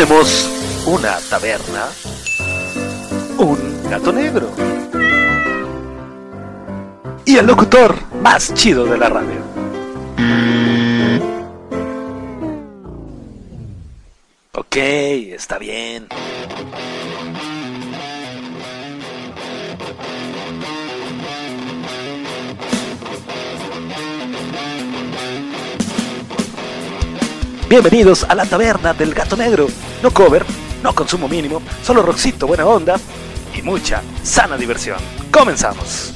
tenemos una taberna, un gato negro y el locutor más chido de la radio. Ok, está bien. Bienvenidos a la taberna del gato negro. No cover, no consumo mínimo, solo roxito, buena onda y mucha sana diversión. Comenzamos.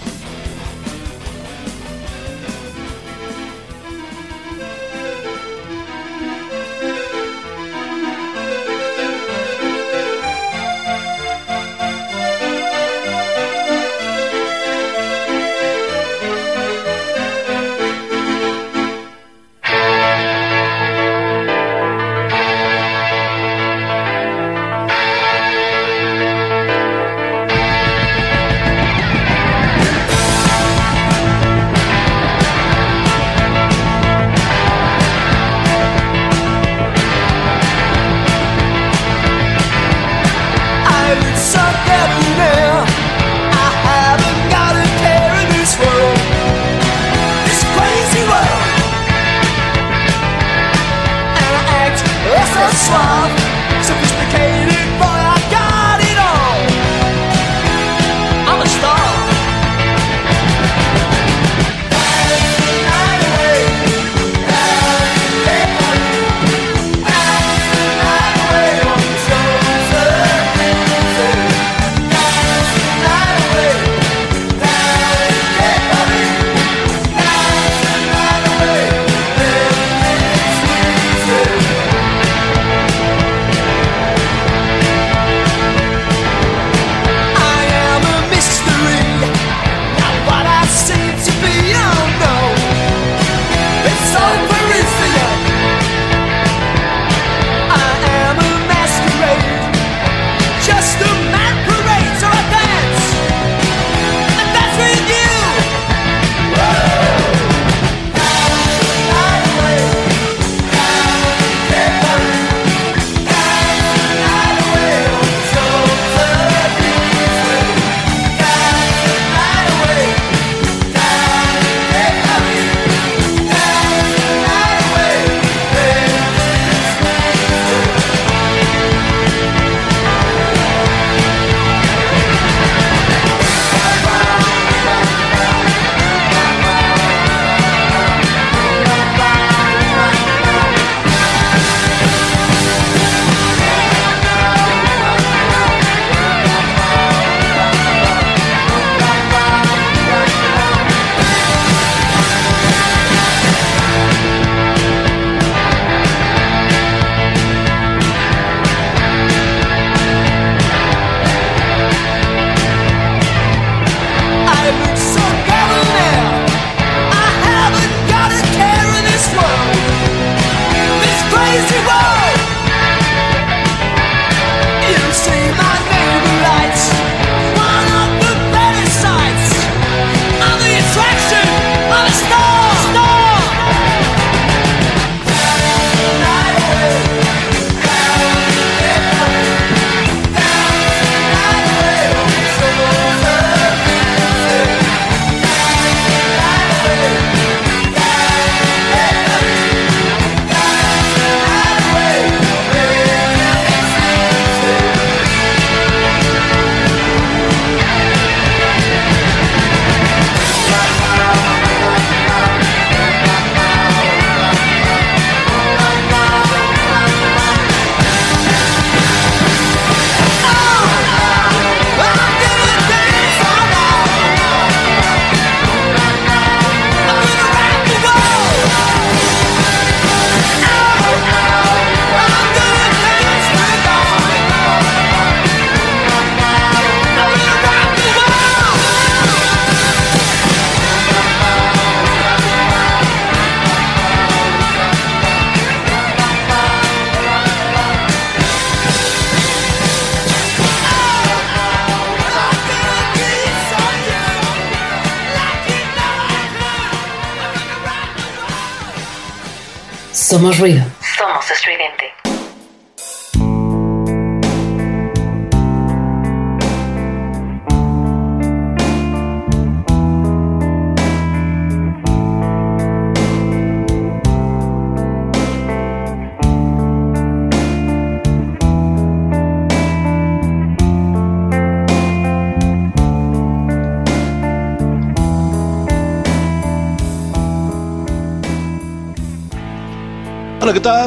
Somos ruido.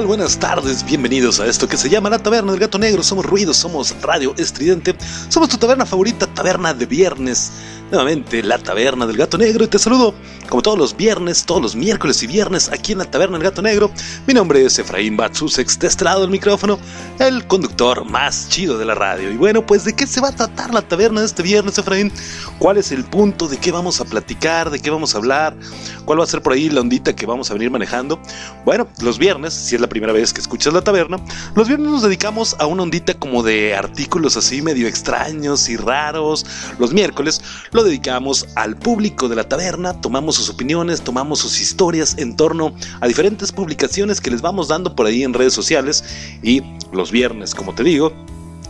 Buenas tardes, bienvenidos a esto que se llama La Taberna del Gato Negro. Somos Ruidos, somos Radio Estridente, somos tu taberna favorita, taberna de viernes nuevamente la taberna del gato negro y te saludo como todos los viernes, todos los miércoles y viernes aquí en la taberna del gato negro. Mi nombre es Efraín Batsusex, de este lado del micrófono, el conductor más chido de la radio. Y bueno, pues ¿de qué se va a tratar la taberna de este viernes, Efraín? ¿Cuál es el punto? ¿De qué vamos a platicar? ¿De qué vamos a hablar? ¿Cuál va a ser por ahí la ondita que vamos a venir manejando? Bueno, los viernes, si es la primera vez que escuchas la taberna, los viernes nos dedicamos a una ondita como de artículos así medio extraños y raros. Los miércoles lo dedicamos al público de la taberna, tomamos sus opiniones, tomamos sus historias en torno a diferentes publicaciones que les vamos dando por ahí en redes sociales y los viernes, como te digo,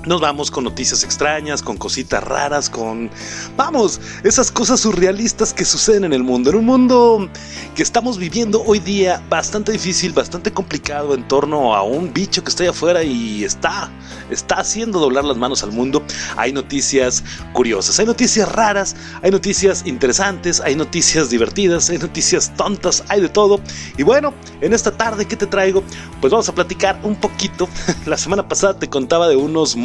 nos vamos con noticias extrañas, con cositas raras, con... Vamos, esas cosas surrealistas que suceden en el mundo. En un mundo que estamos viviendo hoy día bastante difícil, bastante complicado en torno a un bicho que está ahí afuera y está, está haciendo doblar las manos al mundo. Hay noticias curiosas, hay noticias raras, hay noticias interesantes, hay noticias divertidas, hay noticias tontas, hay de todo. Y bueno, en esta tarde, ¿qué te traigo? Pues vamos a platicar un poquito. La semana pasada te contaba de unos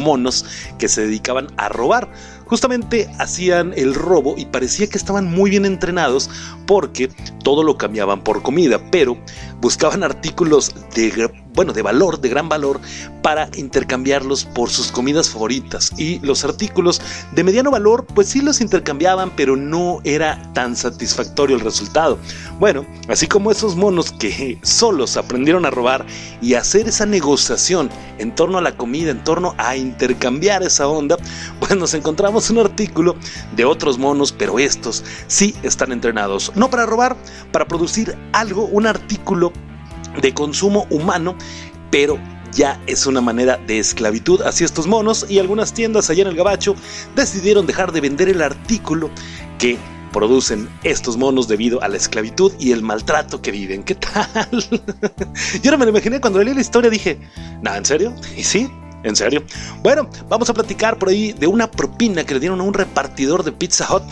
que se dedicaban a robar. Justamente hacían el robo y parecía que estaban muy bien entrenados porque todo lo cambiaban por comida, pero buscaban artículos de bueno, de valor, de gran valor, para intercambiarlos por sus comidas favoritas. Y los artículos de mediano valor, pues sí los intercambiaban, pero no era tan satisfactorio el resultado. Bueno, así como esos monos que solos aprendieron a robar y hacer esa negociación en torno a la comida, en torno a intercambiar esa onda, pues nos encontramos un artículo de otros monos, pero estos sí están entrenados, no para robar, para producir algo, un artículo de consumo humano, pero ya es una manera de esclavitud hacia estos monos y algunas tiendas allá en el Gabacho decidieron dejar de vender el artículo que producen estos monos debido a la esclavitud y el maltrato que viven. ¿Qué tal? Yo no me lo imaginé cuando leí la historia, dije, nada, ¿en serio? ¿Y sí? ¿En serio? Bueno, vamos a platicar por ahí de una propina que le dieron a un repartidor de Pizza Hut.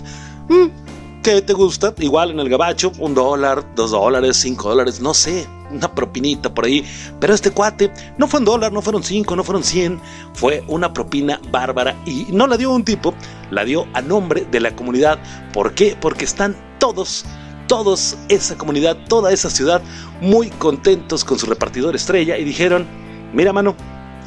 Mm, ¿Qué te gusta? Igual en el gabacho, un dólar, dos dólares, cinco dólares, no sé una propinita por ahí. Pero este cuate no fue un dólar, no fueron cinco, no fueron cien, fue una propina bárbara y no la dio un tipo, la dio a nombre de la comunidad. ¿Por qué? Porque están todos todos esa comunidad, toda esa ciudad muy contentos con su repartidor estrella y dijeron, mira mano,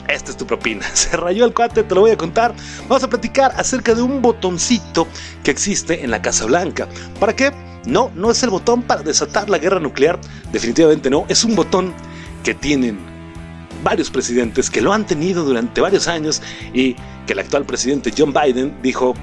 esta es tu propina. Se rayó el cuate, te lo voy a contar. Vamos a platicar acerca de un botoncito que existe en la Casa Blanca. ¿Para qué? No, no es el botón para desatar la guerra nuclear, definitivamente no, es un botón que tienen varios presidentes que lo han tenido durante varios años y que el actual presidente John Biden dijo,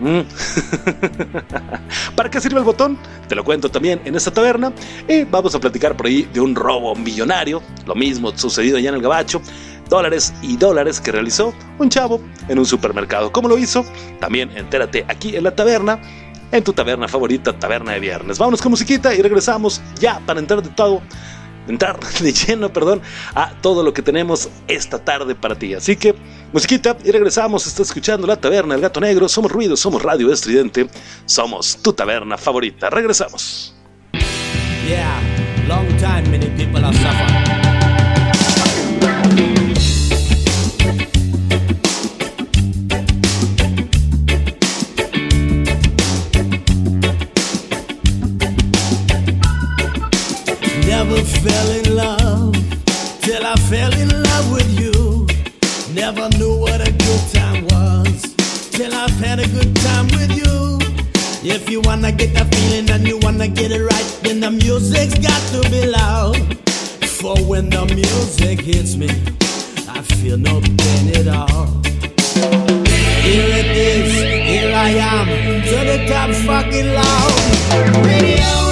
mm, ¿Para qué sirve el botón? Te lo cuento también en esta taberna. Y vamos a platicar por ahí de un robo millonario. Lo mismo sucedido allá en el Gabacho. Dólares y dólares que realizó un chavo en un supermercado. ¿Cómo lo hizo? También entérate aquí en la taberna en tu taberna favorita, Taberna de Viernes. Vámonos con musiquita y regresamos ya para entrar de todo, entrar de lleno, perdón, a todo lo que tenemos esta tarde para ti. Así que, musiquita y regresamos. Estás escuchando la Taberna del Gato Negro. Somos Ruido, somos Radio Estridente, somos tu taberna favorita. Regresamos. Fell in love till I fell in love with you. Never knew what a good time was till I've had a good time with you. If you wanna get that feeling and you wanna get it right, then the music's got to be loud. For when the music hits me, I feel no pain at all. Here it is, here I am, to the top fucking loud. Radio.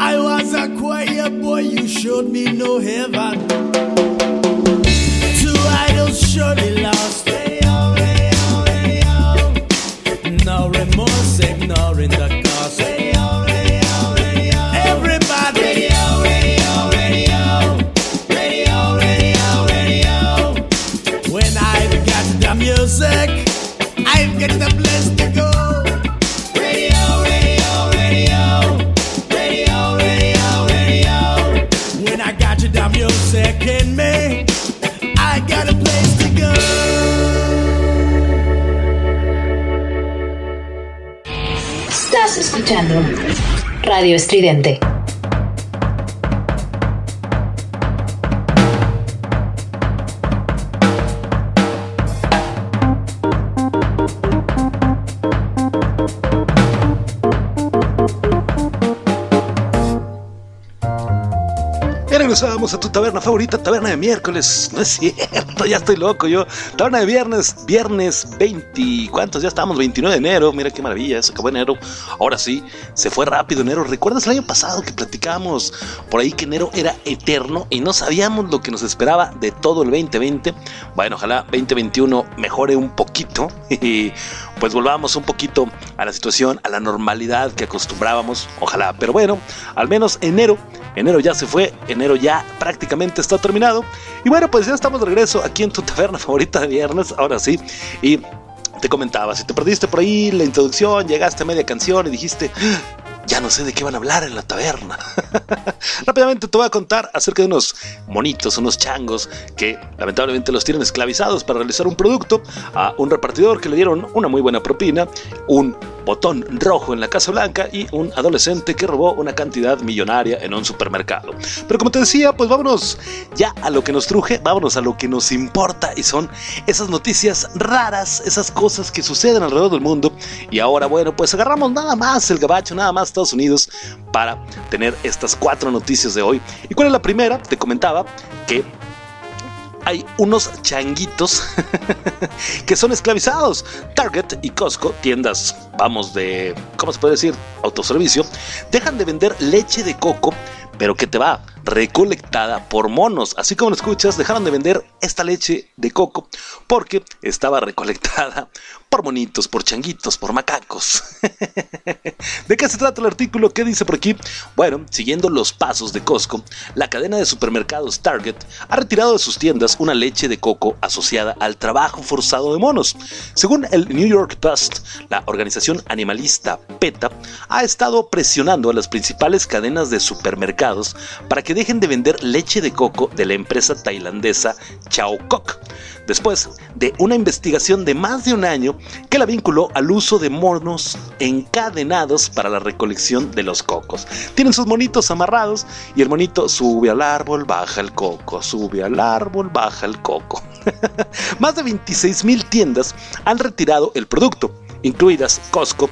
I was a quiet boy, you showed me no heaven. Two idols surely lost. No remorse, ignoring the cost. Everybody. Radio, radio, radio. Radio, radio, radio. When I've got the music, I've got the escuchando Radio Estridente. A tu taberna favorita, taberna de miércoles. No es cierto, ya estoy loco yo. Taberna de viernes, viernes 20. ¿Cuántos? Ya estamos, 29 de enero. Mira qué maravilla, se acabó enero. Ahora sí, se fue rápido enero. ¿Recuerdas el año pasado que platicamos por ahí que enero era eterno y no sabíamos lo que nos esperaba de todo el 2020? Bueno, ojalá 2021 mejore un poquito y pues volvamos un poquito a la situación, a la normalidad que acostumbrábamos. Ojalá, pero bueno, al menos enero Enero ya se fue, enero ya prácticamente está terminado. Y bueno, pues ya estamos de regreso aquí en tu taberna favorita de viernes, ahora sí. Y te comentaba, si te perdiste por ahí la introducción, llegaste a media canción y dijiste, ya no sé de qué van a hablar en la taberna. Rápidamente te voy a contar acerca de unos monitos, unos changos que lamentablemente los tienen esclavizados para realizar un producto a un repartidor que le dieron una muy buena propina, un botón rojo en la Casa Blanca y un adolescente que robó una cantidad millonaria en un supermercado. Pero como te decía, pues vámonos ya a lo que nos truje, vámonos a lo que nos importa y son esas noticias raras, esas cosas que suceden alrededor del mundo. Y ahora, bueno, pues agarramos nada más el gabacho, nada más Estados Unidos para tener estas cuatro noticias de hoy. ¿Y cuál es la primera? Te comentaba que hay unos changuitos que son esclavizados. Target y Costco, tiendas, vamos, de, ¿cómo se puede decir? Autoservicio, dejan de vender leche de coco, pero que te va recolectada por monos. Así como lo escuchas, dejaron de vender esta leche de coco porque estaba recolectada por monitos, por changuitos, por macacos. ¿De qué se trata el artículo? ¿Qué dice por aquí? Bueno, siguiendo los pasos de Costco, la cadena de supermercados Target ha retirado de sus tiendas una leche de coco asociada al trabajo forzado de monos. Según el New York Post, la organización animalista PETA ha estado presionando a las principales cadenas de supermercados para que dejen de vender leche de coco de la empresa tailandesa Chao Kok después de una investigación de más de un año que la vinculó al uso de monos encadenados para la recolección de los cocos. Tienen sus monitos amarrados y el monito sube al árbol, baja el coco, sube al árbol, baja el coco. más de 26 mil tiendas han retirado el producto, incluidas Costco,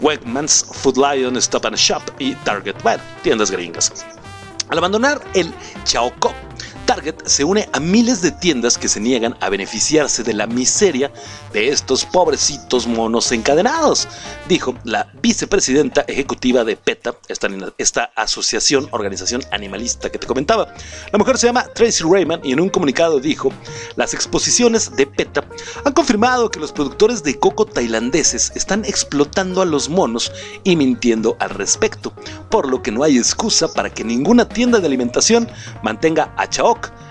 Wegmans, Food Lion, Stop and Shop y Target, bueno, tiendas gringas. Al abandonar el Chaoco, Target se une a miles de tiendas que se niegan a beneficiarse de la miseria de estos pobrecitos monos encadenados, dijo la vicepresidenta ejecutiva de PETA, esta, asociación, organización animalista que te comentaba. La mujer se llama Tracy Raymond y en un comunicado dijo, las exposiciones de PETA han confirmado que los productores de coco tailandeses están explotando a los monos y mintiendo al respecto, por lo que no hay excusa para que ninguna tienda de alimentación mantenga a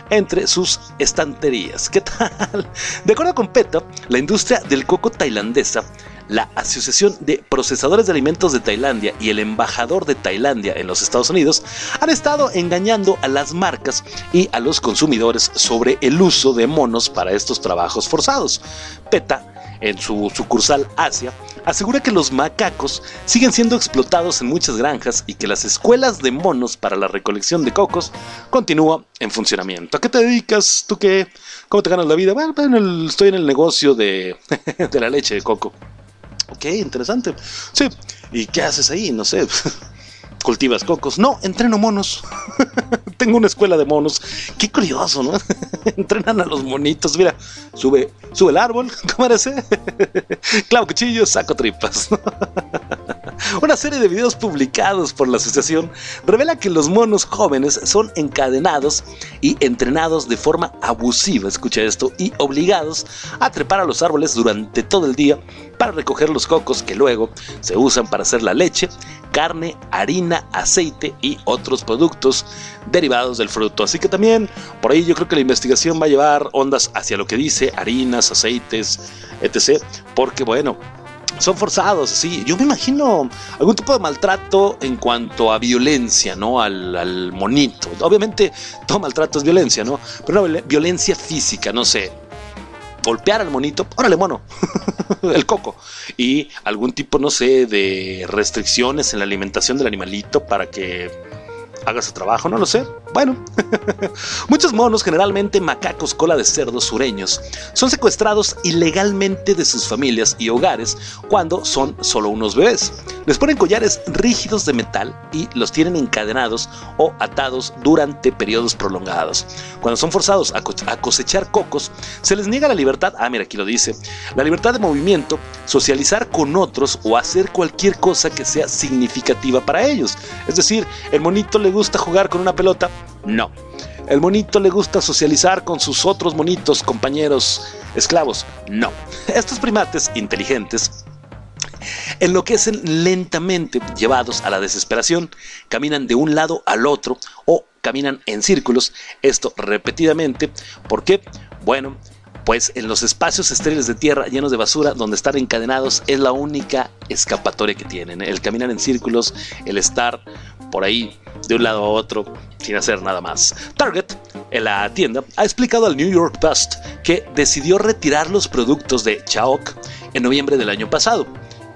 Entre sus estanterías. ¿Qué tal? De acuerdo con PETA, la industria del coco tailandesa la Asociación de Procesadores de Alimentos de Tailandia y el embajador de Tailandia en los Estados Unidos han estado engañando a las marcas y a los consumidores sobre el uso de monos para estos trabajos forzados. PETA en su sucursal Asia, asegura que los macacos siguen siendo explotados en muchas granjas y que las escuelas de monos para la recolección de cocos continúan en funcionamiento. ¿A qué te dedicas? ¿Tú qué? ¿Cómo te ganas la vida? Bueno, estoy en el negocio de, de la leche de coco. Ok, interesante. Sí. ¿Y qué haces ahí? No sé. cultivas cocos. No, entreno monos. Tengo una escuela de monos. Qué curioso, ¿no? Entrenan a los monitos. Mira, sube, sube el árbol, ¿cómo ese? Clavo cuchillos, saco tripas. Una serie de videos publicados por la asociación revela que los monos jóvenes son encadenados y entrenados de forma abusiva, escucha esto, y obligados a trepar a los árboles durante todo el día para recoger los cocos que luego se usan para hacer la leche, carne, harina, aceite y otros productos derivados del fruto. Así que también por ahí yo creo que la investigación va a llevar ondas hacia lo que dice harinas, aceites, etc. Porque bueno, son forzados, sí. Yo me imagino algún tipo de maltrato en cuanto a violencia, ¿no? Al, monito. Obviamente todo maltrato es violencia, ¿no? Pero una violencia física, no sé golpear al monito, órale mono, el coco, y algún tipo, no sé, de restricciones en la alimentación del animalito para que haga su trabajo, no lo sé. Bueno, muchos monos, generalmente macacos cola de cerdo sureños, son secuestrados ilegalmente de sus familias y hogares cuando son solo unos bebés. Les ponen collares rígidos de metal y los tienen encadenados o atados durante periodos prolongados. Cuando son forzados a, cosechar cocos, se les niega la libertad, ah mira aquí lo dice, la libertad de movimiento, socializar con otros o hacer cualquier cosa que sea significativa para ellos. Es decir, el monito le gusta jugar con una pelota, no. ¿El monito le gusta socializar con sus otros monitos, compañeros, esclavos? No. Estos primates inteligentes enloquecen lentamente, llevados a la desesperación, caminan de un lado al otro o caminan en círculos, esto repetidamente. ¿Por qué? Bueno, pues en los espacios estériles de tierra llenos de basura donde están encadenados es la única escapatoria que tienen. El caminar en círculos, el estar por ahí de un lado a otro sin hacer nada más. Target, en la tienda, ha explicado al New York Post que decidió retirar los productos de Chaok en noviembre del año pasado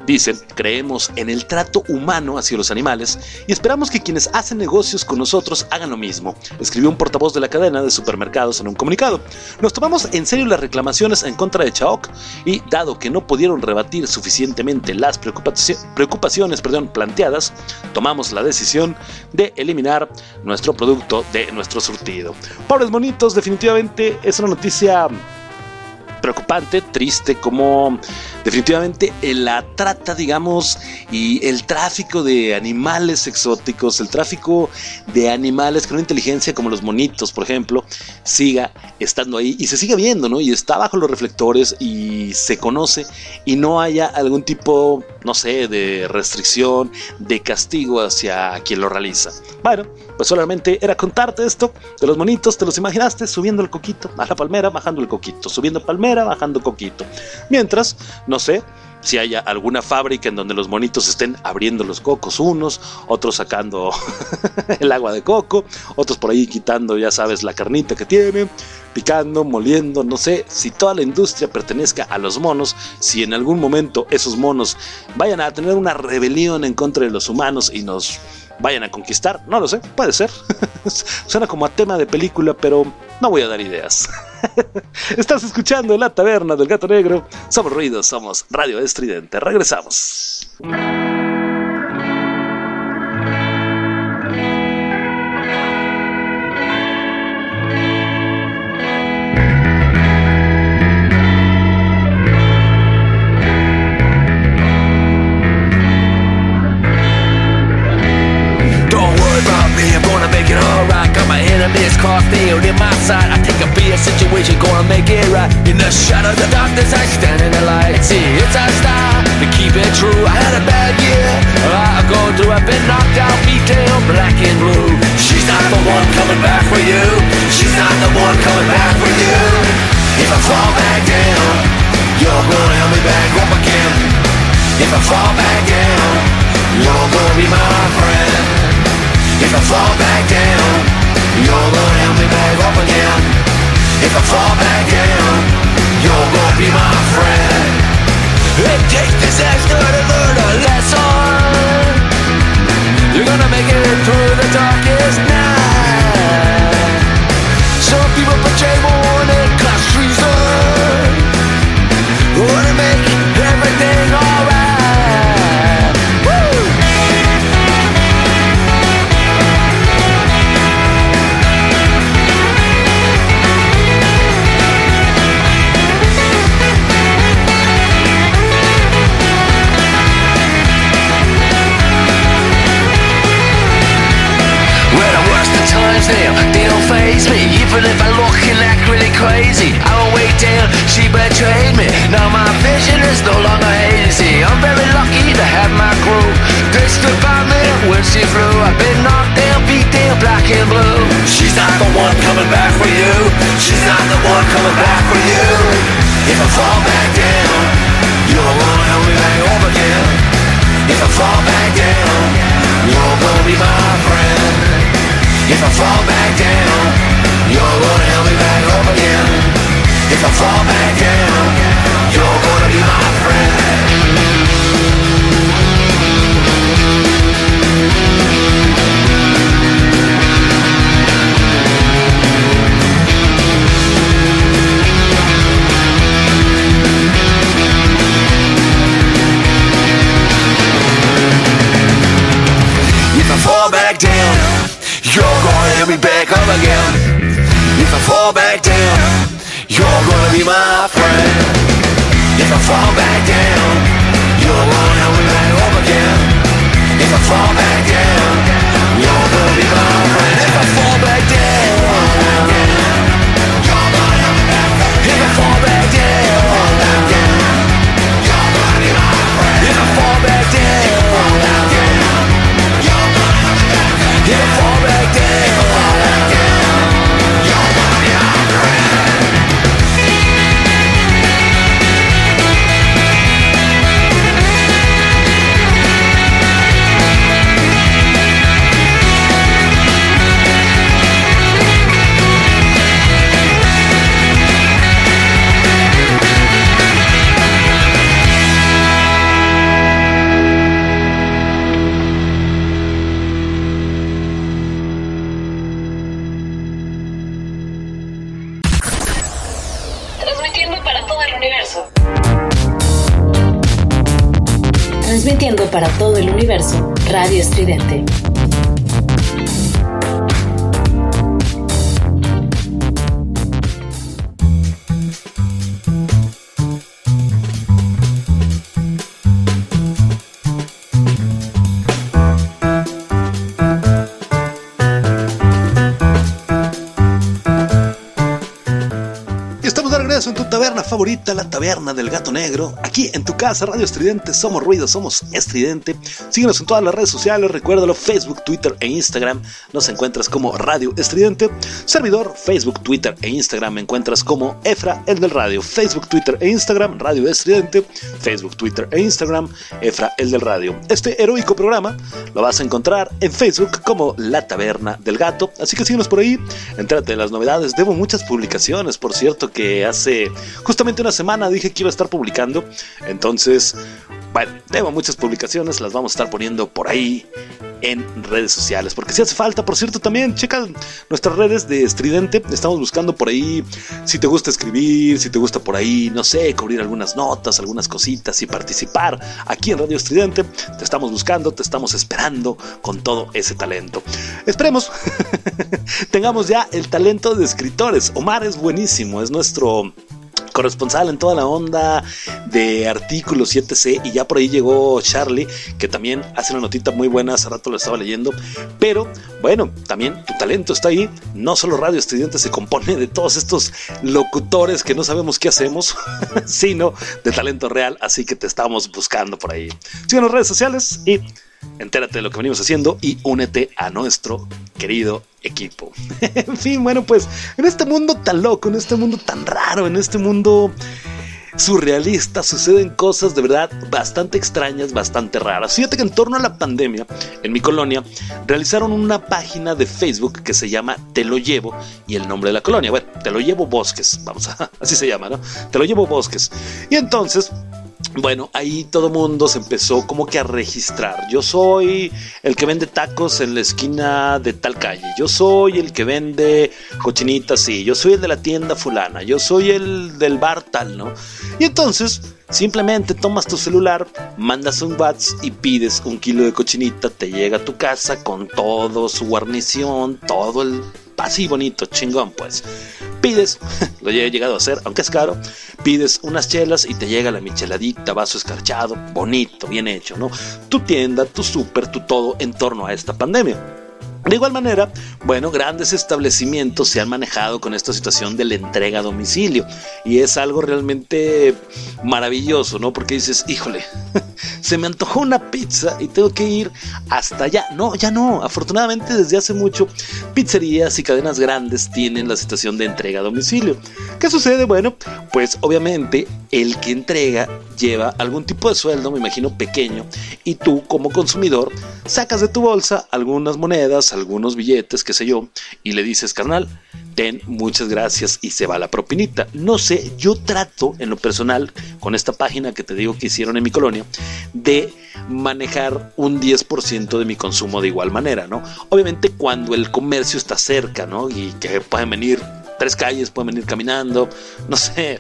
Dicen, creemos en el trato humano hacia los animales y esperamos que quienes hacen negocios con nosotros hagan lo mismo, escribió un portavoz de la cadena de supermercados en un comunicado. Nos tomamos en serio las reclamaciones en contra de Chaok y, dado que no pudieron rebatir suficientemente las preocupaciones perdón, planteadas, tomamos la decisión de eliminar nuestro producto de nuestro surtido. Pobres monitos, definitivamente es una noticia preocupante, triste, como definitivamente la trata, digamos, y el tráfico de animales exóticos, el tráfico de animales con inteligencia como los monitos, por ejemplo, siga estando ahí y se siga viendo, ¿no? Y está bajo los reflectores y se conoce y no haya algún tipo, no sé, de restricción, de castigo hacia quien lo realiza. Bueno, pues solamente era contarte esto de los monitos, te los imaginaste subiendo el coquito a la palmera, bajando el coquito, subiendo palmera, bajando coquito. Mientras, no sé, si haya alguna fábrica en donde los monitos estén abriendo los cocos unos, otros sacando el agua de coco, otros por ahí quitando, ya sabes, la carnita que tiene, picando, moliendo, no sé, si toda la industria pertenezca a los monos, si en algún momento esos monos vayan a tener una rebelión en contra de los humanos y nos vayan a conquistar, no lo sé, puede ser. Suena como a tema de película, pero no voy a dar ideas. Estás escuchando La Taberna del Gato Negro. Somos ruidos, somos Radio Estridente. Regresamos. Cross nailed in my side. I take a beer situation, gonna make it right. In the shadow, the darkness, I stand in the light. See, it's our style to keep it true. I had a bad year. I go through, I've been knocked out, beat down, black and blue. She's not the one coming back for you. She's not the one coming back for you. If I fall back down, you're gonna help me back up again. If I fall back down, you're gonna be my friend. If I fall back down, you're gonna help me back up again. If I fall back down, you're gonna be my friend. It takes disaster to learn a lesson. You're gonna make it taberna del gato negro. Aquí en tu casa, Radio Estridente, somos ruido, somos estridente. Síguenos en todas las redes sociales, recuérdalo, Facebook, Twitter e Instagram. Nos encuentras como Radio Estridente. Servidor, Facebook, Twitter e Instagram me encuentras como Efra, el del radio. Facebook, Twitter e Instagram, Radio Estridente. Facebook, Twitter e Instagram, Efra, el del radio. Este heroico programa lo vas a encontrar en Facebook como La Taberna del Gato. Así que síguenos por ahí, entrate en las novedades. Debo muchas publicaciones, por cierto, que hace justamente una semana dije que iba a estar publicando. Entonces, bueno, debo muchas publicaciones, las vamos a estar poniendo por ahí en redes sociales. Porque si hace falta, por cierto, también checa nuestras redes de Estridente. Estamos buscando por ahí si te gusta escribir, si te gusta por ahí, no sé, cubrir algunas notas, algunas cositas y participar aquí en Radio Estridente. Te estamos buscando, te estamos esperando con todo ese talento. Esperemos tengamos ya el talento de escritores. Omar es buenísimo, es nuestro corresponsal en toda la onda de artículos 7C y ya por ahí llegó Charlie que también hace una notita muy buena, hace rato lo estaba leyendo, pero bueno, también tu talento está ahí, no solo Radio Estudiante se compone de todos estos locutores que no sabemos qué hacemos, sino de talento real, así que te estamos buscando por ahí. Síguenos en redes sociales y entérate de lo que venimos haciendo y únete a nuestro querido equipo. en fin, bueno, pues en este mundo tan loco, en este mundo tan raro, en este mundo surrealista, suceden cosas de verdad bastante extrañas, bastante raras. Fíjate que en torno a la pandemia, en mi colonia, realizaron una página de Facebook que se llama Te lo llevo y el nombre de la colonia. Bueno, Te lo llevo Bosques, vamos a, así se llama, ¿no? Te lo llevo Bosques. Y entonces bueno, ahí todo mundo se empezó como que a registrar. Yo soy el que vende tacos en la esquina de tal calle. Yo soy el que vende cochinitas, sí. Yo soy el de la tienda fulana. Yo soy el del bar tal, ¿no? Y entonces simplemente tomas tu celular, mandas un WhatsApp y pides un kilo de cochinita. Te llega a tu casa con todo su guarnición, todo el así bonito, chingón, pues. Pides, lo he llegado a hacer, aunque es caro, pides unas chelas y te llega la micheladita, vaso escarchado, bonito, bien hecho, ¿no? Tu tienda, tu súper, tu todo en torno a esta pandemia. De igual manera, bueno, grandes establecimientos se han manejado con esta situación de la entrega a domicilio y es algo realmente maravilloso, ¿no? Porque dices, híjole, se me antojó una pizza y tengo que ir hasta allá. No, ya no. Afortunadamente desde hace mucho pizzerías y cadenas grandes tienen la situación de entrega a domicilio. ¿Qué sucede? Bueno, pues obviamente el que entrega lleva algún tipo de sueldo, me imagino pequeño, y tú como consumidor sacas de tu bolsa algunas monedas, algunos billetes, qué sé yo, y le dices, carnal, ten muchas gracias y se va la propinita. No sé, yo trato en lo personal con esta página que te digo que hicieron en mi colonia de manejar un 10% de mi consumo de igual manera, ¿no? Obviamente cuando el comercio está cerca, ¿no? Y que pueden venir tres calles, pueden venir caminando, no sé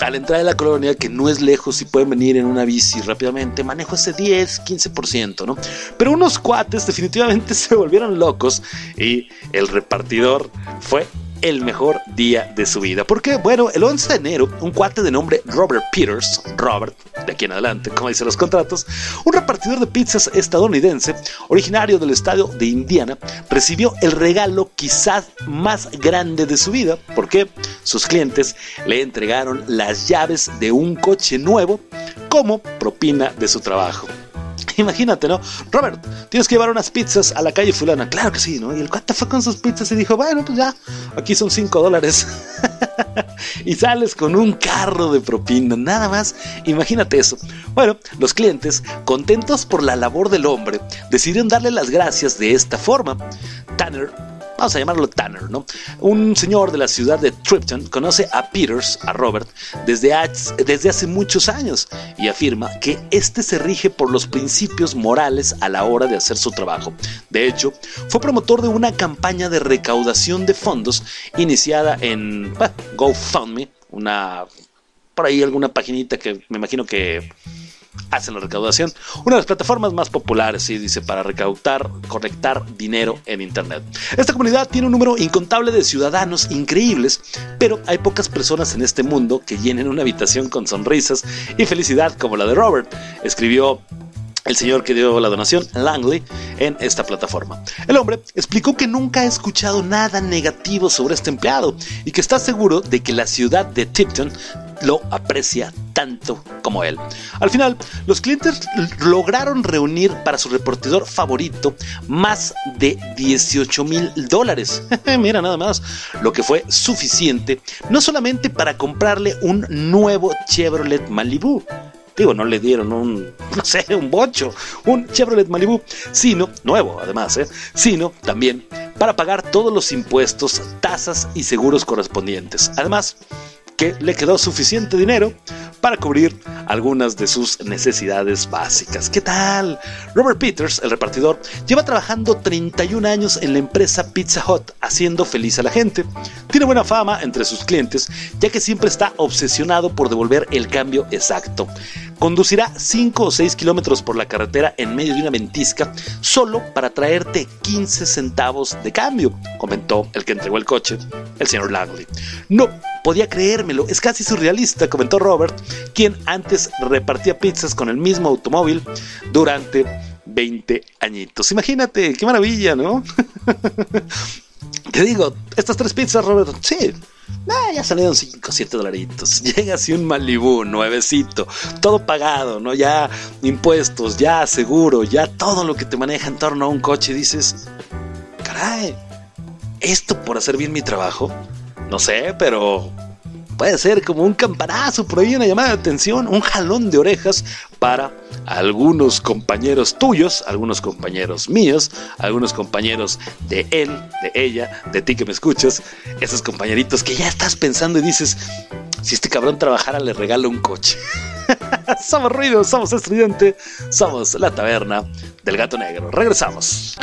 a la entrada de la colonia, que no es lejos y pueden venir en una bici rápidamente, manejo ese 10, 15%, ¿no? Pero unos cuates definitivamente se volvieron locos y el repartidor fue el mejor día de su vida. Porque, bueno, el 11 de enero, un cuate de nombre Robert Peters, Robert, de aquí en adelante, como dicen los contratos, un repartidor de pizzas estadounidense, originario del estado de Indiana, recibió el regalo quizás más grande de su vida, porque sus clientes le entregaron las llaves de un coche nuevo como propina de su trabajo. Imagínate, ¿no? Robert, tienes que llevar unas pizzas a la calle fulana. Claro que sí, ¿no? Y el cuate fue con sus pizzas y dijo, bueno, pues ya, aquí son 5 dólares. y sales con un carro de propina, nada más. Imagínate eso. Bueno, los clientes, contentos por la labor del hombre, decidieron darle las gracias de esta forma. Tanner vamos a llamarlo Tanner, ¿no? Un señor de la ciudad de Tripton conoce a Peters, a Robert, desde, desde hace muchos años y afirma que este se rige por los principios morales a la hora de hacer su trabajo. De hecho, fue promotor de una campaña de recaudación de fondos iniciada en GoFundMe, una por ahí alguna paginita que me imagino que hacen la recaudación. Una de las plataformas más populares, sí, dice, para recaudar, conectar dinero en Internet. Esta comunidad tiene un número incontable de ciudadanos increíbles, pero hay pocas personas en este mundo que llenen una habitación con sonrisas y felicidad como la de Robert, escribió el señor que dio la donación, Langley, en esta plataforma. El hombre explicó que nunca ha escuchado nada negativo sobre este empleado y que está seguro de que la ciudad de Tipton lo aprecia tanto como él. Al final, los clientes lograron reunir para su reportador favorito más de 18 mil dólares. Mira nada más, lo que fue suficiente no solamente para comprarle un nuevo Chevrolet Malibu, digo, no le dieron un, no sé, un bocho, un Chevrolet Malibu, sino, nuevo además, ¿eh? sino también para pagar todos los impuestos, tasas y seguros correspondientes. Además, que le quedó suficiente dinero para cubrir algunas de sus necesidades básicas. ¿Qué tal? Robert Peters, el repartidor, lleva trabajando 31 años en la empresa Pizza Hut, haciendo feliz a la gente. Tiene buena fama entre sus clientes, ya que siempre está obsesionado por devolver el cambio exacto. Conducirá 5 o 6 kilómetros por la carretera en medio de una ventisca solo para traerte 15 centavos de cambio, comentó el que entregó el coche, el señor Langley. No podía creérmelo, es casi surrealista, comentó Robert, quien antes repartía pizzas con el mismo automóvil durante 20 añitos. Imagínate, qué maravilla, ¿no? Te digo, estas tres pizzas, Robert, sí, Ah, ya salieron 5 o 7 dolaritos. Llega así un Malibu nuevecito, todo pagado, ¿no? Ya impuestos, ya seguro, ya todo lo que te maneja en torno a un coche. dices, caray, esto por hacer bien mi trabajo, no sé, pero puede ser como un campanazo, por ahí una llamada de atención, un jalón de orejas para algunos compañeros tuyos, algunos compañeros míos, algunos compañeros de él, de ella, de ti que me escuchas, esos compañeritos que ya estás pensando y dices, si este cabrón trabajara le regalo un coche. somos ruidos, somos estudiante, somos la taberna del gato negro. Regresamos.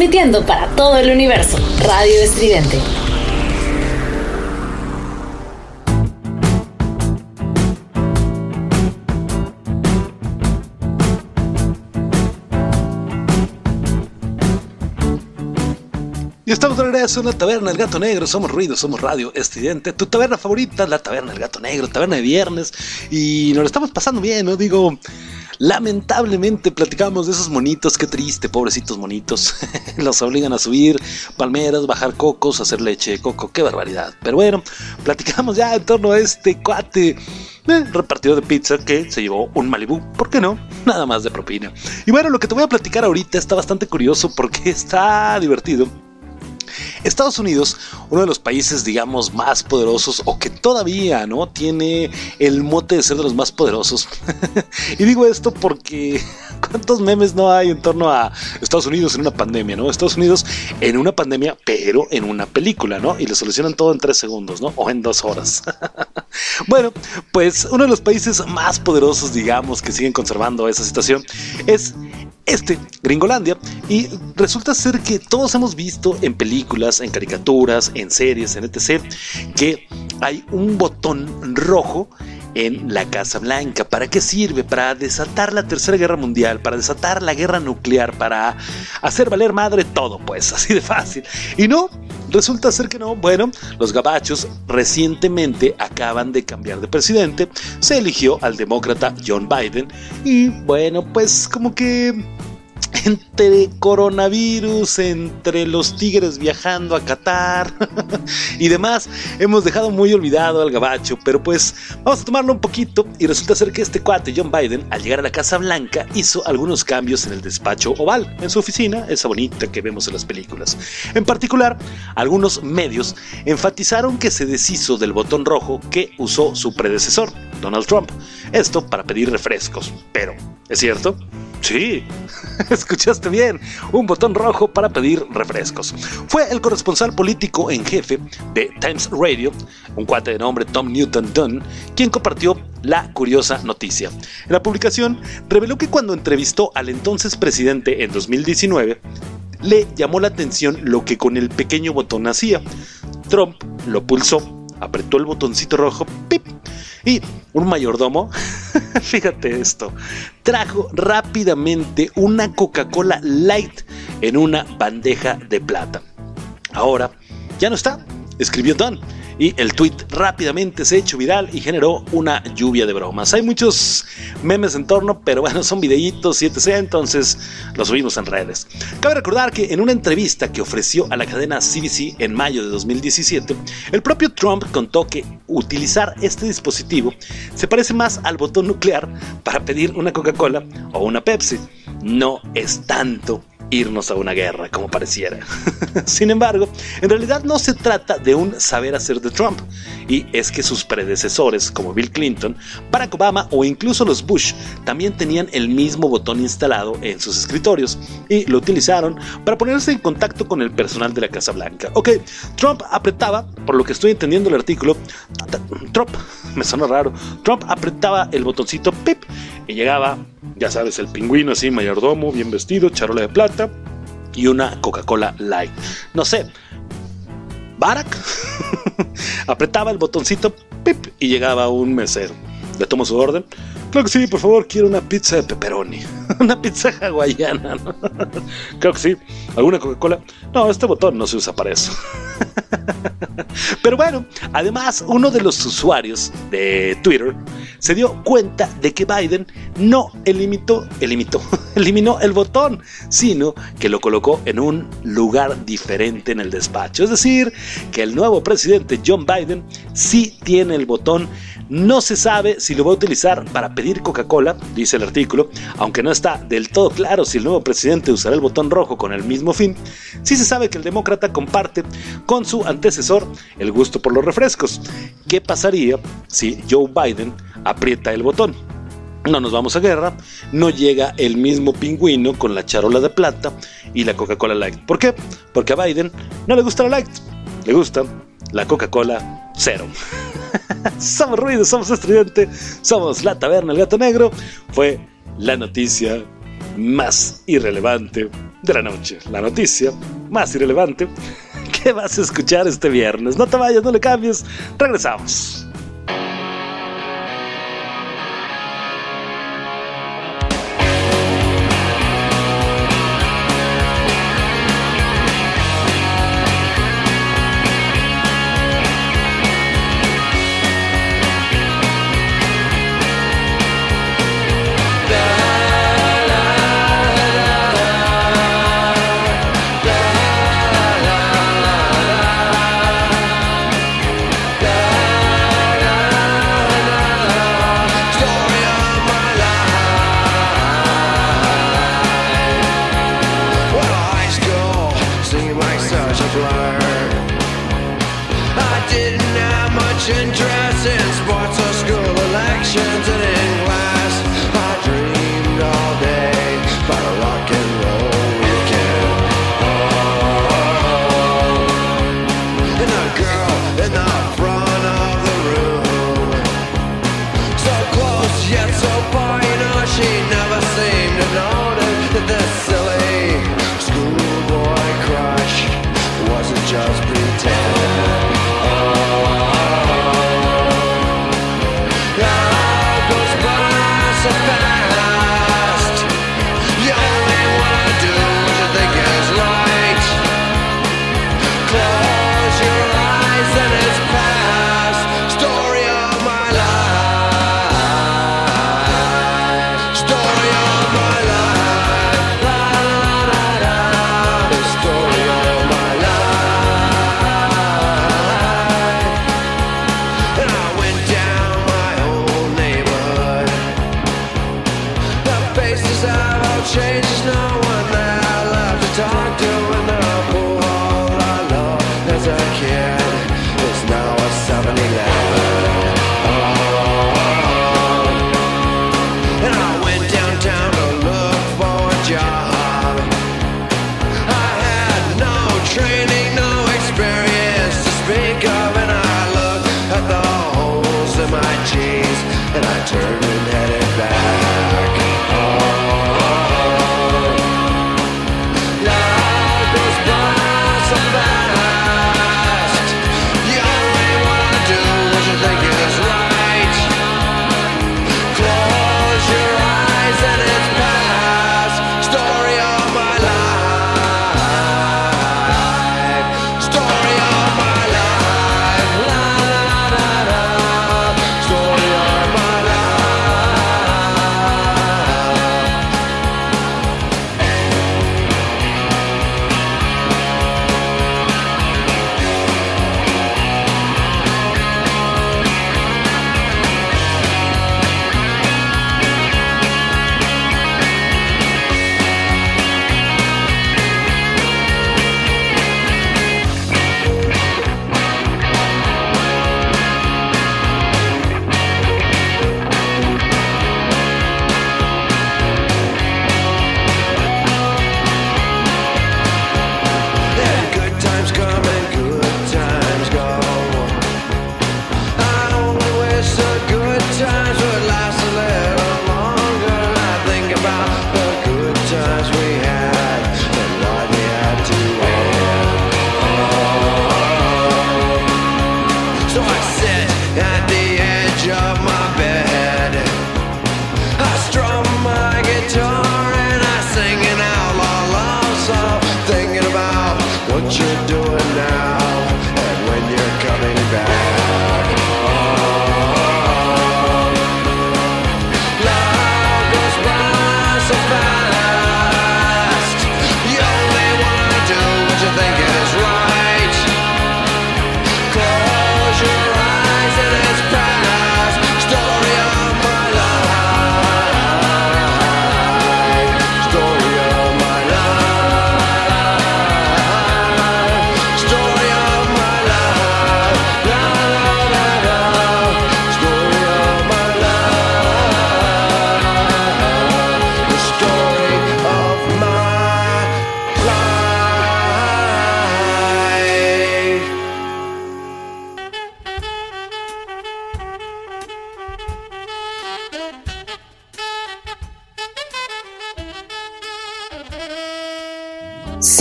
Transmitiendo para todo el universo. Radio Estridente. Y estamos de regreso en la taberna El Gato Negro. Somos ruido, somos radio estridente. Tu taberna favorita, la taberna El Gato Negro, taberna de viernes. Y nos lo estamos pasando bien, ¿no? Digo, Lamentablemente platicamos de esos monitos, qué triste, pobrecitos monitos. Los obligan a subir palmeras, bajar cocos, hacer leche de coco, qué barbaridad. Pero bueno, platicamos ya en torno a este cuate eh, repartido de pizza que se llevó un Malibu, ¿por qué no? Nada más de propina. Y bueno, lo que te voy a platicar ahorita está bastante curioso porque está divertido Estados Unidos, uno de los países, digamos, más poderosos o que todavía, ¿no? Tiene el mote de ser de los más poderosos. y digo esto porque ¿cuántos memes no hay en torno a Estados Unidos en una pandemia, ¿no? Estados Unidos en una pandemia, pero en una película, ¿no? Y le solucionan todo en tres segundos, ¿no? O en dos horas. bueno, pues uno de los países más poderosos, digamos, que siguen conservando esa situación es este, Gringolandia, y resulta ser que todos hemos visto en en caricaturas, en series, en etc., que hay un botón rojo en la Casa Blanca. ¿Para qué sirve? Para desatar la Tercera Guerra Mundial, para desatar la guerra nuclear, para hacer valer madre todo, pues, así de fácil. Y no, resulta ser que no. Bueno, los gabachos recientemente acaban de cambiar de presidente. Se eligió al demócrata John Biden. Y bueno, pues como que entre coronavirus, entre los tigres viajando a Qatar y demás, hemos dejado muy olvidado al gabacho, pero pues vamos a tomarlo un poquito y resulta ser que este cuate, John Biden, al llegar a la Casa Blanca, hizo algunos cambios en el despacho oval, en su oficina, esa bonita que vemos en las películas. En particular, algunos medios enfatizaron que se deshizo del botón rojo que usó su predecesor, Donald Trump. Esto para pedir refrescos, pero ¿es cierto? Sí, escuchaste bien, un botón rojo para pedir refrescos. Fue el corresponsal político en jefe de Times Radio, un cuate de nombre Tom Newton Dunn, quien compartió la curiosa noticia. En la publicación reveló que cuando entrevistó al entonces presidente en 2019, le llamó la atención lo que con el pequeño botón hacía. Trump lo pulsó, apretó el botoncito rojo, pip, y un mayordomo, fíjate esto, trajo rápidamente una Coca-Cola Light en una bandeja de plata. Ahora, ya no está, escribió Don y el tweet rápidamente se echó viral y generó una lluvia de bromas. Hay muchos memes en torno, pero bueno, son videitos y etc. Entonces los subimos en redes. Cabe recordar que en una entrevista que ofreció a la cadena CBC en mayo de 2017, el propio Trump contó que utilizar este dispositivo se parece más al botón nuclear para pedir una Coca-Cola o una Pepsi. No es tanto irnos a una guerra, como pareciera. Sin embargo, en realidad no se trata de un saber hacer de Trump, y es que sus predecesores, como Bill Clinton, Barack Obama o incluso los Bush, también tenían el mismo botón instalado en sus escritorios y lo utilizaron para ponerse en contacto con el personal de la Casa Blanca. Ok, Trump apretaba, por lo que estoy entendiendo el artículo, Trump, me suena raro, Trump apretaba el botoncito pip y llegaba, ya sabes, el pingüino así, mayordomo, bien vestido, charola de plata y una Coca-Cola Light. No sé, Barack apretaba el botoncito y llegaba un mesero. Le tomo su orden. Creo que sí, por favor, quiero una pizza de pepperoni. una pizza hawaiana. Creo que sí. ¿Alguna Coca-Cola? No, este botón no se usa para eso. Pero bueno, además, uno de los usuarios de Twitter se dio cuenta de que Biden no eliminó, eliminó, eliminó el botón, sino que lo colocó en un lugar diferente en el despacho. Es decir, que el nuevo presidente John Biden sí tiene el botón no se sabe si lo va a utilizar para pedir Coca-Cola, dice el artículo, aunque no está del todo claro si el nuevo presidente usará el botón rojo con el mismo fin. Sí se sabe que el demócrata comparte con su antecesor el gusto por los refrescos. ¿Qué pasaría si Joe Biden aprieta el botón? No nos vamos a guerra, no llega el mismo pingüino con la charola de plata y la Coca-Cola Light. ¿Por qué? Porque a Biden no le gusta la Light, le gusta la Coca-Cola cero. somos ruido, somos estudiante, somos la taberna, el gato negro. Fue la noticia más irrelevante de la noche. La noticia más irrelevante que vas a escuchar este viernes. No te vayas, no le cambies. Regresamos.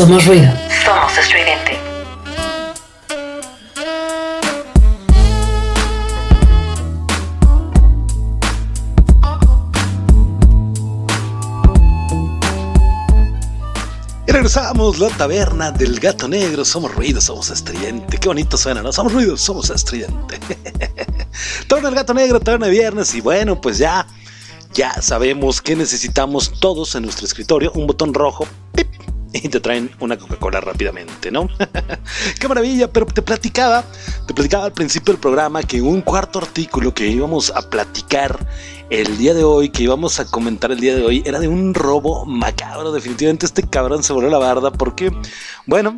Somos ruido. Somos estridente. Y regresamos, la taberna del gato negro. Somos ruido, somos estridente. Qué bonito suena, ¿no? Somos ruido, somos estridente. Taberna del gato negro, taberna de viernes. Y bueno, pues ya ya sabemos que necesitamos todos en nuestro escritorio un botón rojo y te traen una Coca-Cola rápidamente, ¿no? ¡Qué maravilla! Pero te platicaba, te platicaba al principio del programa que un cuarto artículo que íbamos a platicar el día de hoy, que íbamos a comentar el día de hoy, era de un robo macabro. Definitivamente este cabrón se voló la barda porque, bueno,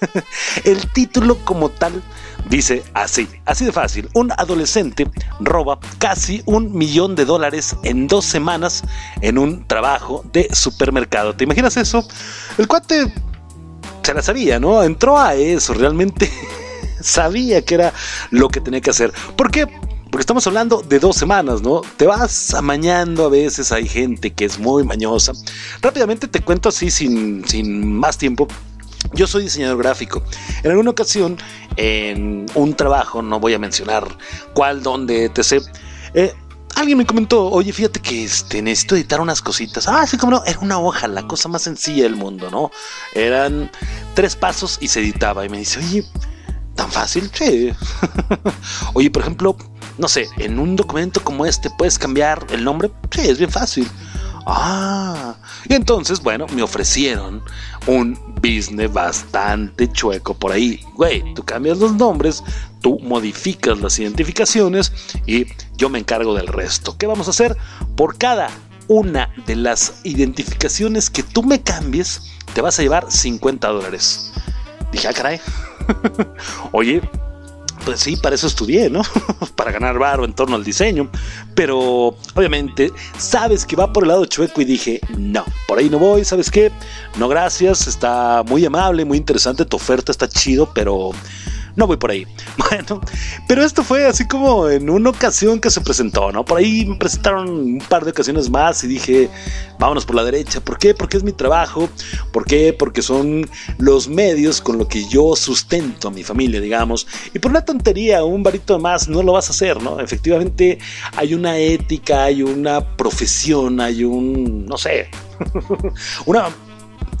el título como tal dice así, así de fácil. Un adolescente roba casi un millón de dólares en dos semanas en un trabajo de supermercado. ¿Te imaginas eso? El cuate se la sabía, ¿no? Entró a eso, realmente sabía que era lo que tenía que hacer. ¿Por qué? Porque estamos hablando de dos semanas, ¿no? Te vas amañando a veces, hay gente que es muy mañosa. Rápidamente te cuento así sin, sin más tiempo. Yo soy diseñador gráfico. En alguna ocasión, en un trabajo, no voy a mencionar cuál, dónde, etc. Eh, alguien me comentó, oye, fíjate que este, necesito editar unas cositas. Ah, sí, como no, era una hoja, la cosa más sencilla del mundo, ¿no? Eran tres pasos y se editaba. Y me dice, oye, ¿tan fácil? Sí. oye, por ejemplo, no sé, en un documento como este puedes cambiar el nombre. Sí, es bien fácil. Ah, y entonces, bueno, me ofrecieron un business bastante chueco por ahí. Güey, tú cambias los nombres, tú modificas las identificaciones y yo me encargo del resto. ¿Qué vamos a hacer? Por cada una de las identificaciones que tú me cambies, te vas a llevar 50 dólares. Dije, ah, caray. Oye, pues sí, para eso estudié, ¿no? para ganar varo en torno al diseño. Pero obviamente sabes que va por el lado chueco y dije, no, por ahí no voy, ¿sabes qué? No, gracias, está muy amable, muy interesante, tu oferta está chido, pero no voy por ahí. Bueno, pero esto fue así como en una ocasión que se presentó, ¿no? Por ahí me presentaron un par de ocasiones más y dije, vámonos por la derecha. ¿Por qué? Porque es mi trabajo. ¿Por qué? Porque son los medios con los que yo sustento a mi familia, digamos. Y por una tontería, un varito más, no lo vas a hacer, ¿no? Efectivamente, hay una ética, hay una profesión, hay un, no sé, una,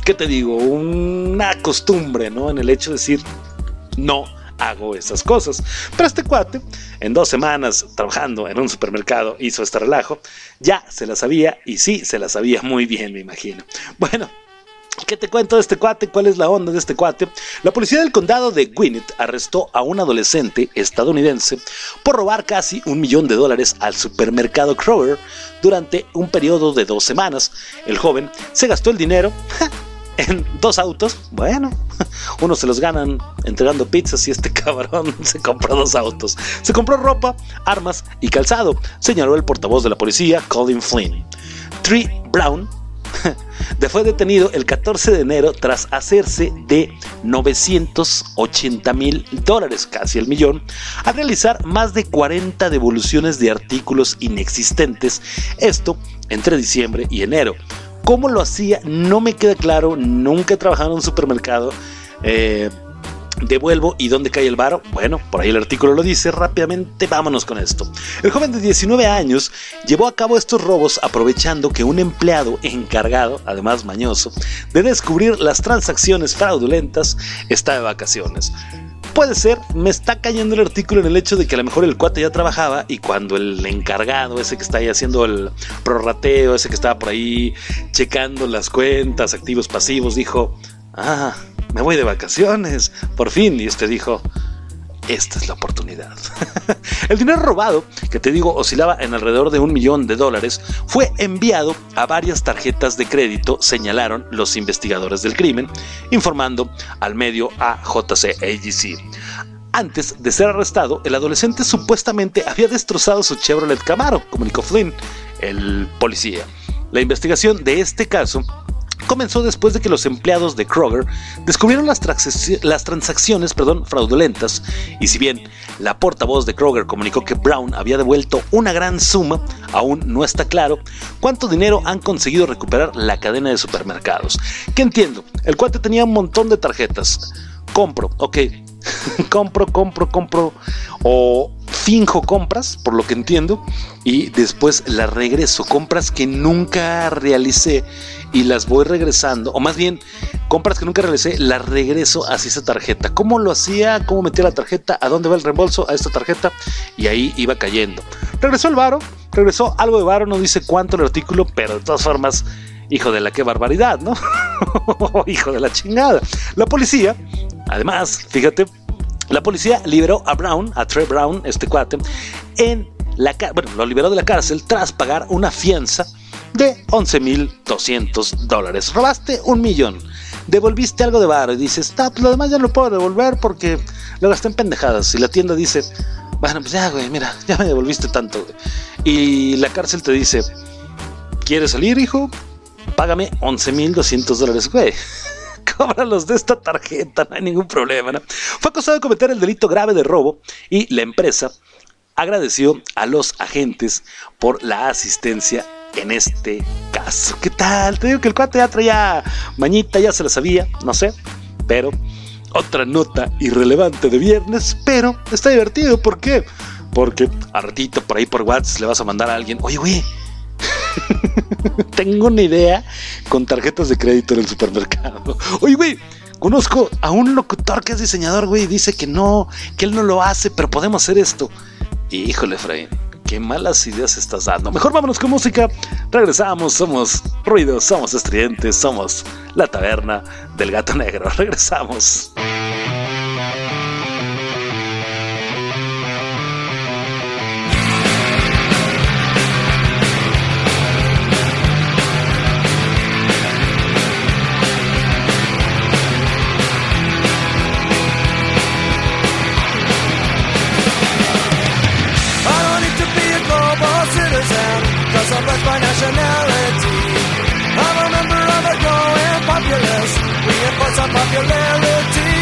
¿qué te digo? Una costumbre, ¿no? En el hecho de decir, no hago esas cosas. Pero este cuate, en dos semanas trabajando en un supermercado, hizo este relajo. Ya se la sabía y sí, se la sabía muy bien, me imagino. Bueno. ¿Qué te cuento de este cuate? ¿Cuál es la onda de este cuate? La policía del condado de Gwinnett arrestó a un adolescente estadounidense por robar casi un millón de dólares al supermercado Kroger durante un periodo de dos semanas. El joven se gastó el dinero en dos autos. Bueno, uno se los ganan entregando pizzas y este cabrón se compró dos autos. Se compró ropa, armas y calzado, señaló el portavoz de la policía, Colin Flynn. Tree Brown fue detenido el 14 de enero tras hacerse de 980 mil dólares, casi el millón, a realizar más de 40 devoluciones de artículos inexistentes, esto entre diciembre y enero. ¿Cómo lo hacía? No me queda claro. Nunca he trabajado en un supermercado. Eh, devuelvo y dónde cae el varo. Bueno, por ahí el artículo lo dice. Rápidamente vámonos con esto. El joven de 19 años llevó a cabo estos robos aprovechando que un empleado encargado, además mañoso, de descubrir las transacciones fraudulentas está de vacaciones. Puede ser, me está cayendo el artículo en el hecho de que a lo mejor el cuate ya trabajaba y cuando el encargado, ese que está ahí haciendo el prorrateo, ese que estaba por ahí checando las cuentas, activos, pasivos, dijo, ah, me voy de vacaciones, por fin, y este dijo, esta es la oportunidad. el dinero robado, que te digo oscilaba en alrededor de un millón de dólares, fue enviado a varias tarjetas de crédito, señalaron los investigadores del crimen, informando al medio AJC AGC. Antes de ser arrestado, el adolescente supuestamente había destrozado su Chevrolet Camaro, comunicó Flynn, el policía. La investigación de este caso comenzó después de que los empleados de Kroger descubrieron las, transacciones fraudulentas y si bien la portavoz de Kroger comunicó que Brown había devuelto una gran suma, aún no está claro cuánto dinero han conseguido recuperar la cadena de supermercados. ¿Qué entiendo? El cuate tenía un montón de tarjetas. Compro, ok, compro, compro, compro o finjo compras, por lo que entiendo, y después las regreso, compras que nunca realicé y las voy regresando, o más bien, compras que nunca realicé, las regreso hacia esa tarjeta. ¿Cómo lo hacía? ¿Cómo metía la tarjeta? ¿A dónde va el reembolso? A esta tarjeta y ahí iba cayendo. Regresó el varo, regresó algo de varo, no dice cuánto el artículo, pero de todas formas hijo de la qué barbaridad, ¿no? hijo de la chingada. La policía, además, fíjate, la policía liberó a Brown, a Trey Brown, este cuate, en la bueno, lo liberó de la cárcel tras pagar una fianza de 11.200 dólares. Robaste un millón. devolviste algo de bar y dices, está, pues lo demás ya no lo puedo devolver porque lo gasté en pendejadas. Y la tienda dice, bueno, pues ya, güey, mira, ya me devolviste tanto. Y la cárcel te dice, ¿quieres salir, hijo? Págame 11.200 dólares, güey. Cóbralos de esta tarjeta, no hay ningún problema. ¿no? Fue acusado de cometer el delito grave de robo y la empresa agradeció a los agentes por la asistencia en este caso. ¿Qué tal? Te digo que el cuate ya traía mañita, ya se lo sabía, no sé, pero otra nota irrelevante de viernes, pero está divertido. ¿Por qué? Porque a ratito por ahí por WhatsApp le vas a mandar a alguien, oye, güey, tengo una idea con tarjetas de crédito en el supermercado. Oye, güey, conozco a un locutor que es diseñador, güey, y dice que no, que él no lo hace, pero podemos hacer esto. Híjole, Efraín, qué malas ideas estás dando. Mejor vámonos con música. Regresamos, somos ruidos, somos estridentes, somos la taberna del gato negro. Regresamos. Reinforce our popularity.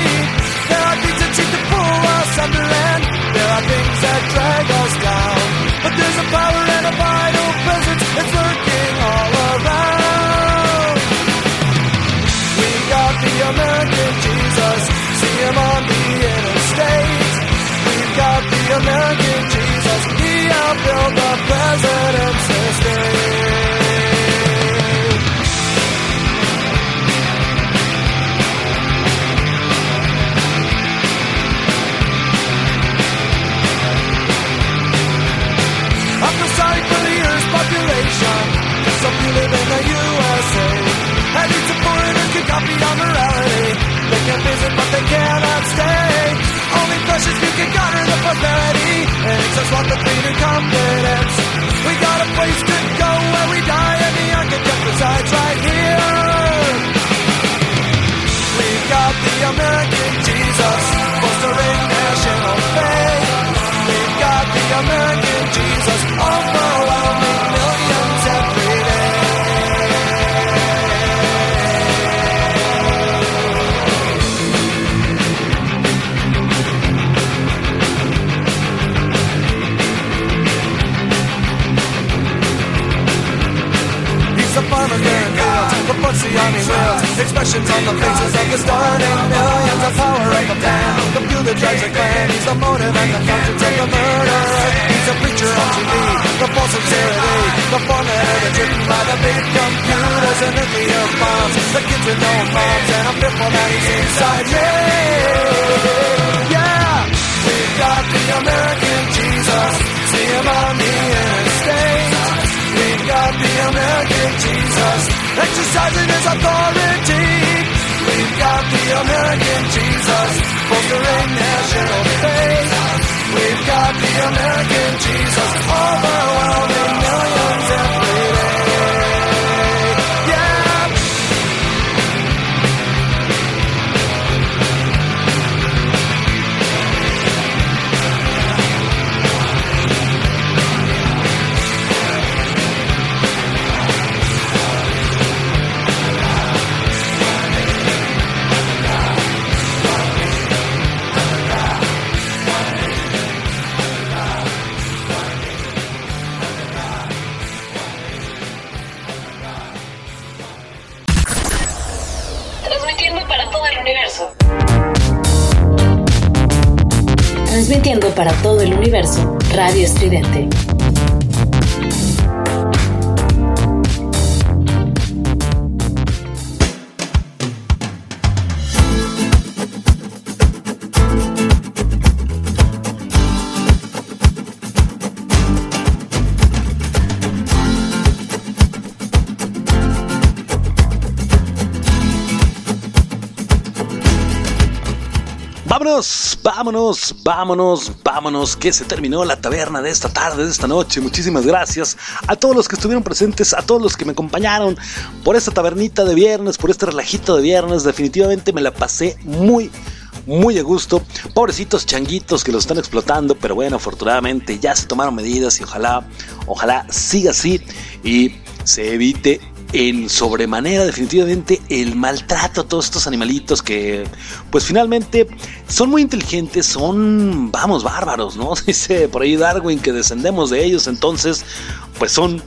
There are things that seem to pull us under, and there are things that drag us down. But there's a power and a vital presence that's lurking all around. We got the American Jesus, see him on the interstate. We've got the American Some you live in the USA. At least the foreigners can copy our morality. They can visit, but they cannot stay. Only precious few can garner the prosperity. And it's just want the freedom confidence. We got a place to go where we die, and the architect resides right here. We've got the American Jesus, fostering national faith. We've got the American Jesus, overwhelming On the faces of the stunning millions. of power of the plan, that drives a clan. He's the motive and the conscience of the murderer. He's a preacher on TV, the false sincerity, the format driven by the big computers and nuclear bombs. The kids with no moms, and I'm fearful that he's inside me. Yeah, we've got the American Jesus. See him on the interstate. We've got the American Jesus exercising his authority. We've got the American Jesus fostering national faith. We've got the American Jesus overwhelming millions para todo el universo, Radio Estridente. Vámonos, vámonos, vámonos, que se terminó la taberna de esta tarde, de esta noche. Muchísimas gracias a todos los que estuvieron presentes, a todos los que me acompañaron por esta tabernita de viernes, por este relajito de viernes. Definitivamente me la pasé muy, muy a gusto. Pobrecitos changuitos que lo están explotando, pero bueno, afortunadamente ya se tomaron medidas y ojalá, ojalá siga así y se evite en sobremanera definitivamente el maltrato a todos estos animalitos que pues finalmente son muy inteligentes, son, vamos, bárbaros, ¿no? Dice por ahí Darwin que descendemos de ellos, entonces pues son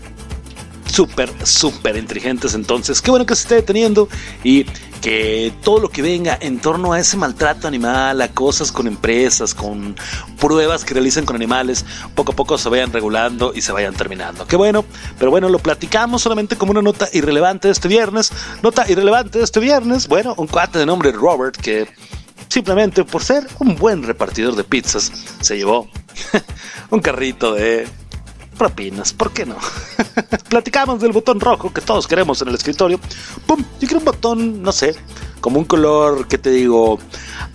súper, súper inteligentes. Entonces, qué bueno que se esté deteniendo y que todo lo que venga en torno a ese maltrato animal, a cosas con empresas, con pruebas que realicen con animales, poco a poco se vayan regulando y se vayan terminando. Qué bueno, pero bueno, lo platicamos solamente como una nota irrelevante de este viernes. Nota irrelevante de este viernes, bueno, un cuate de nombre Robert que simplemente por ser un buen repartidor de pizzas se llevó un carrito de propinas, ¿por qué no? Platicamos del botón rojo que todos queremos en el escritorio. ¡Pum! Yo quiero un botón, no sé, como un color, ¿qué te digo?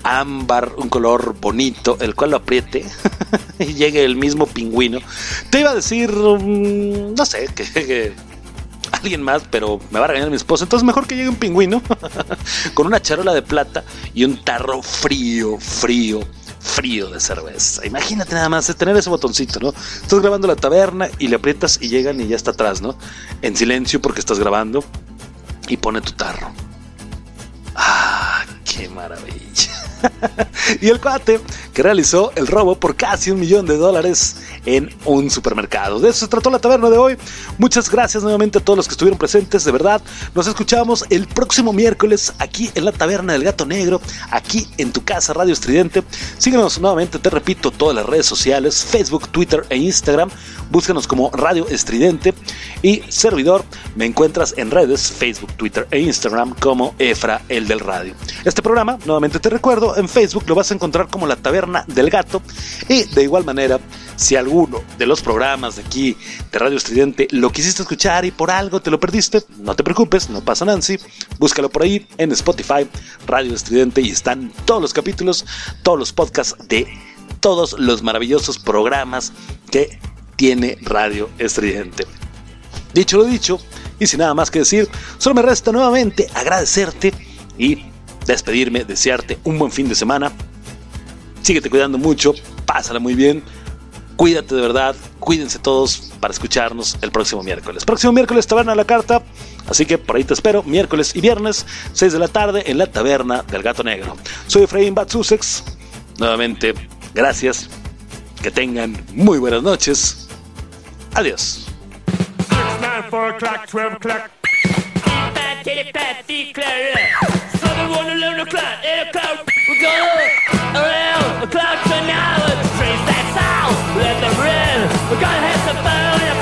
Ámbar, un color bonito, el cual lo apriete y llegue el mismo pingüino. Te iba a decir, mm, no sé, que, alguien más, pero me va a regañar mi esposa. Entonces mejor que llegue un pingüino con una charola de plata y un tarro frío, frío frío de cerveza. Imagínate nada más tener ese botoncito, ¿no? Estás grabando la taberna y le aprietas y llegan y ya está atrás, ¿no? En silencio porque estás grabando y pone tu tarro. Ah, qué maravilla. y el cuate que realizó el robo por casi un millón de dólares en un supermercado. De eso se trató la taberna de hoy. Muchas gracias nuevamente a todos los que estuvieron presentes, de verdad. Nos escuchamos el próximo miércoles aquí en la taberna del gato negro, aquí en tu casa Radio Estridente. Síguenos nuevamente, te repito, todas las redes sociales, Facebook, Twitter e Instagram. Búscanos como Radio Estridente y servidor. Me encuentras en redes, Facebook, Twitter e Instagram como Efra, el del radio. Este programa, nuevamente te recuerdo, en Facebook lo vas a encontrar como la taberna del gato y de igual manera, si alguno de los programas de aquí de Radio Estridente lo quisiste escuchar y por algo te lo perdiste, no te preocupes, no pasa Nancy, búscalo por ahí en Spotify, Radio Estridente y están todos los capítulos, todos los podcasts de todos los maravillosos programas que tiene Radio Estridente. Dicho lo dicho, y sin nada más que decir, solo me resta nuevamente agradecerte y despedirme, desearte un buen fin de semana. Síguete cuidando mucho, pásala muy bien. Cuídate de verdad, cuídense todos para escucharnos el próximo miércoles. Próximo miércoles taberna a la carta, así que por ahí te espero, miércoles y viernes, 6 de la tarde en la taberna del gato negro. Soy Efraín Batsusex, nuevamente, gracias, que tengan muy buenas noches Adiós. telepathy clear. Southern one alone, a cloud, in a cloud. We're going around a cloud for now. trace that sound. let them run. We're gonna have some fun.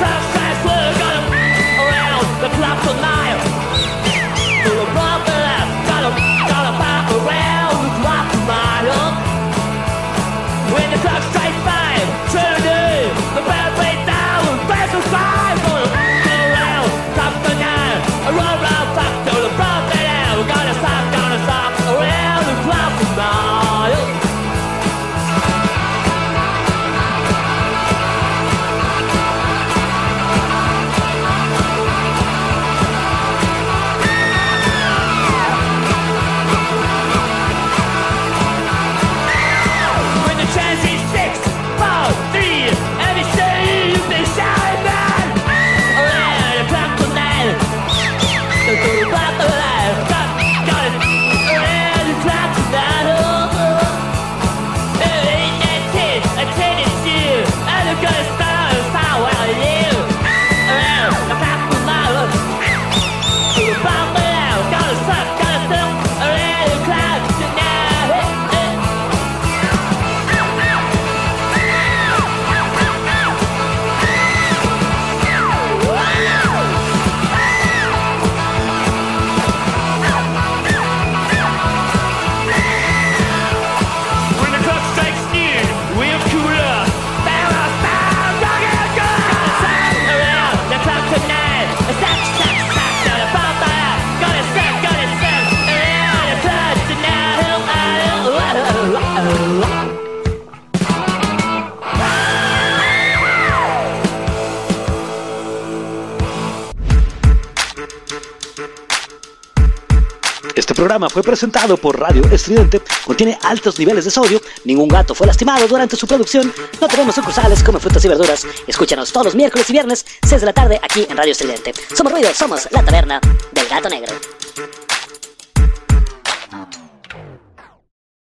Programa fue presentado por Radio Estridente, contiene altos niveles de sodio, ningún gato fue lastimado durante su producción, no tenemos sucursales como frutas y verduras. Escúchanos todos los miércoles y viernes, 6 de la tarde, aquí en Radio Estridente. Somos Ruido, somos la taberna del gato negro.